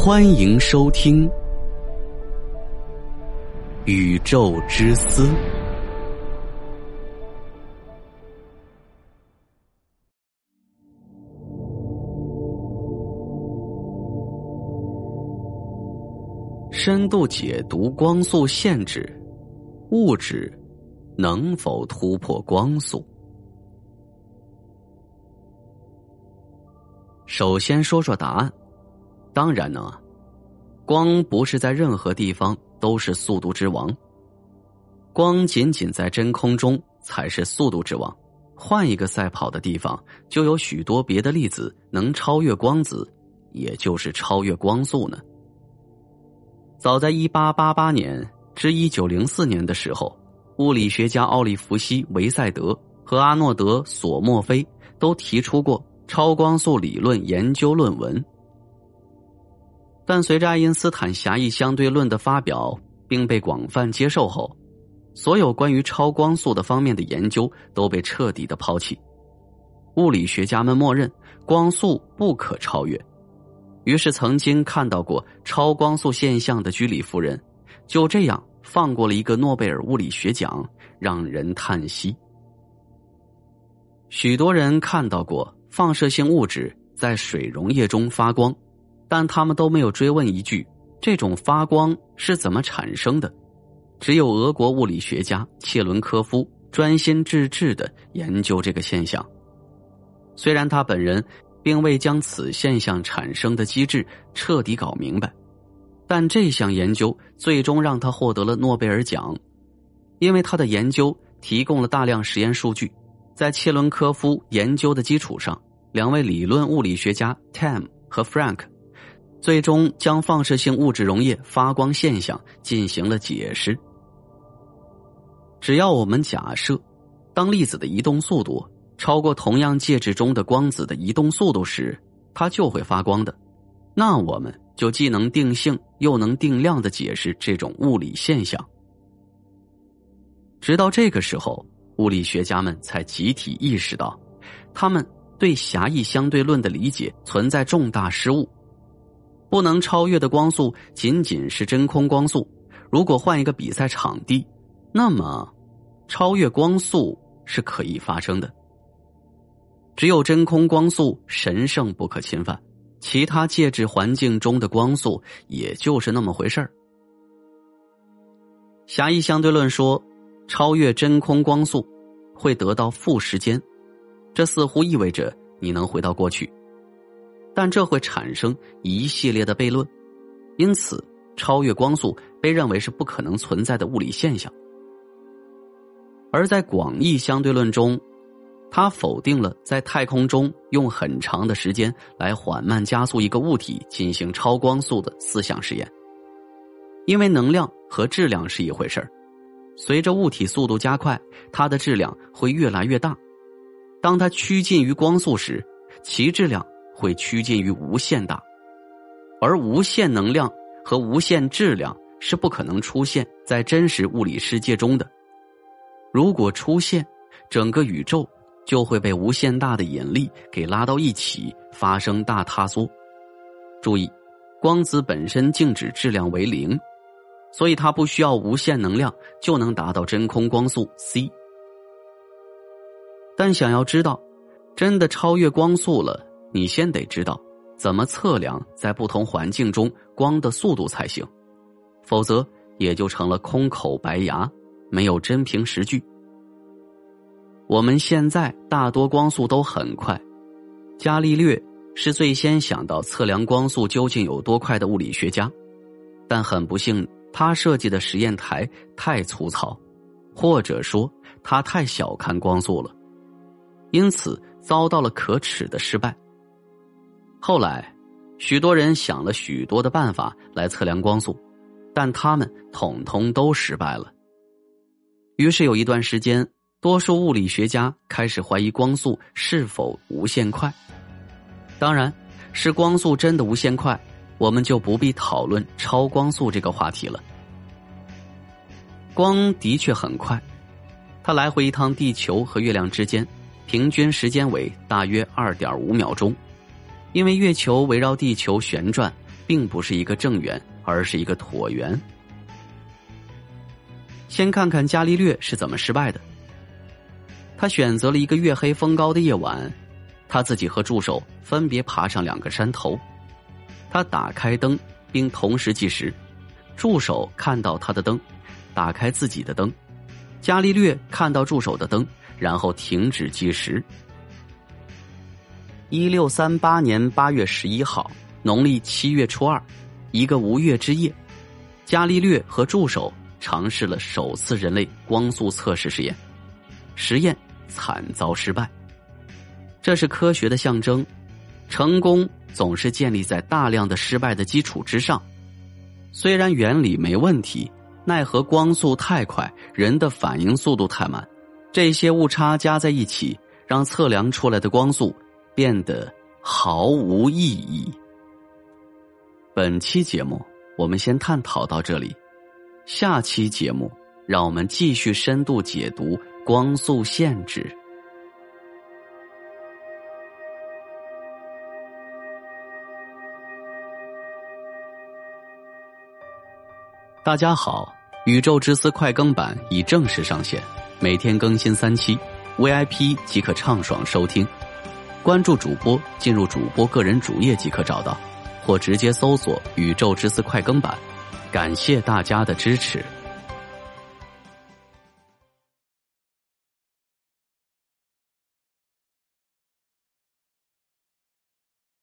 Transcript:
欢迎收听《宇宙之思》。深度解读光速限制，物质能否突破光速？首先说说答案，当然能啊。光不是在任何地方都是速度之王，光仅仅在真空中才是速度之王。换一个赛跑的地方，就有许多别的粒子能超越光子，也就是超越光速呢。早在一八八八年至一九零四年的时候，物理学家奥利弗西·维塞德和阿诺德·索莫菲都提出过。超光速理论研究论文，但随着爱因斯坦狭义相对论的发表并被广泛接受后，所有关于超光速的方面的研究都被彻底的抛弃。物理学家们默认光速不可超越，于是曾经看到过超光速现象的居里夫人就这样放过了一个诺贝尔物理学奖，让人叹息。许多人看到过。放射性物质在水溶液中发光，但他们都没有追问一句：这种发光是怎么产生的？只有俄国物理学家切伦科夫专心致志的研究这个现象。虽然他本人并未将此现象产生的机制彻底搞明白，但这项研究最终让他获得了诺贝尔奖，因为他的研究提供了大量实验数据。在切伦科夫研究的基础上，两位理论物理学家 Tam 和 Frank 最终将放射性物质溶液发光现象进行了解释。只要我们假设，当粒子的移动速度超过同样介质中的光子的移动速度时，它就会发光的，那我们就既能定性又能定量的解释这种物理现象。直到这个时候。物理学家们才集体意识到，他们对狭义相对论的理解存在重大失误。不能超越的光速仅仅是真空光速。如果换一个比赛场地，那么超越光速是可以发生的。只有真空光速神圣不可侵犯，其他介质环境中的光速也就是那么回事儿。狭义相对论说。超越真空光速，会得到负时间，这似乎意味着你能回到过去，但这会产生一系列的悖论，因此超越光速被认为是不可能存在的物理现象。而在广义相对论中，它否定了在太空中用很长的时间来缓慢加速一个物体进行超光速的思想实验，因为能量和质量是一回事儿。随着物体速度加快，它的质量会越来越大。当它趋近于光速时，其质量会趋近于无限大。而无限能量和无限质量是不可能出现在真实物理世界中的。如果出现，整个宇宙就会被无限大的引力给拉到一起，发生大塌缩。注意，光子本身静止质量为零。所以它不需要无限能量就能达到真空光速 c。但想要知道真的超越光速了，你先得知道怎么测量在不同环境中光的速度才行，否则也就成了空口白牙，没有真凭实据。我们现在大多光速都很快，伽利略是最先想到测量光速究竟有多快的物理学家，但很不幸。他设计的实验台太粗糙，或者说他太小看光速了，因此遭到了可耻的失败。后来，许多人想了许多的办法来测量光速，但他们统统都失败了。于是有一段时间，多数物理学家开始怀疑光速是否无限快。当然，是光速真的无限快。我们就不必讨论超光速这个话题了。光的确很快，它来回一趟地球和月亮之间，平均时间为大约二点五秒钟。因为月球围绕地球旋转，并不是一个正圆，而是一个椭圆。先看看伽利略是怎么失败的。他选择了一个月黑风高的夜晚，他自己和助手分别爬上两个山头，他打开灯并同时计时，助手看到他的灯，打开自己的灯，伽利略看到助手的灯，然后停止计时。一六三八年八月十一号，农历七月初二，一个无月之夜，伽利略和助手尝试了首次人类光速测试实验，实验。惨遭失败，这是科学的象征。成功总是建立在大量的失败的基础之上。虽然原理没问题，奈何光速太快，人的反应速度太慢，这些误差加在一起，让测量出来的光速变得毫无意义。本期节目我们先探讨到这里，下期节目让我们继续深度解读。光速限制。大家好，宇宙之思快更版已正式上线，每天更新三期，VIP 即可畅爽收听。关注主播，进入主播个人主页即可找到，或直接搜索“宇宙之思快更版”。感谢大家的支持。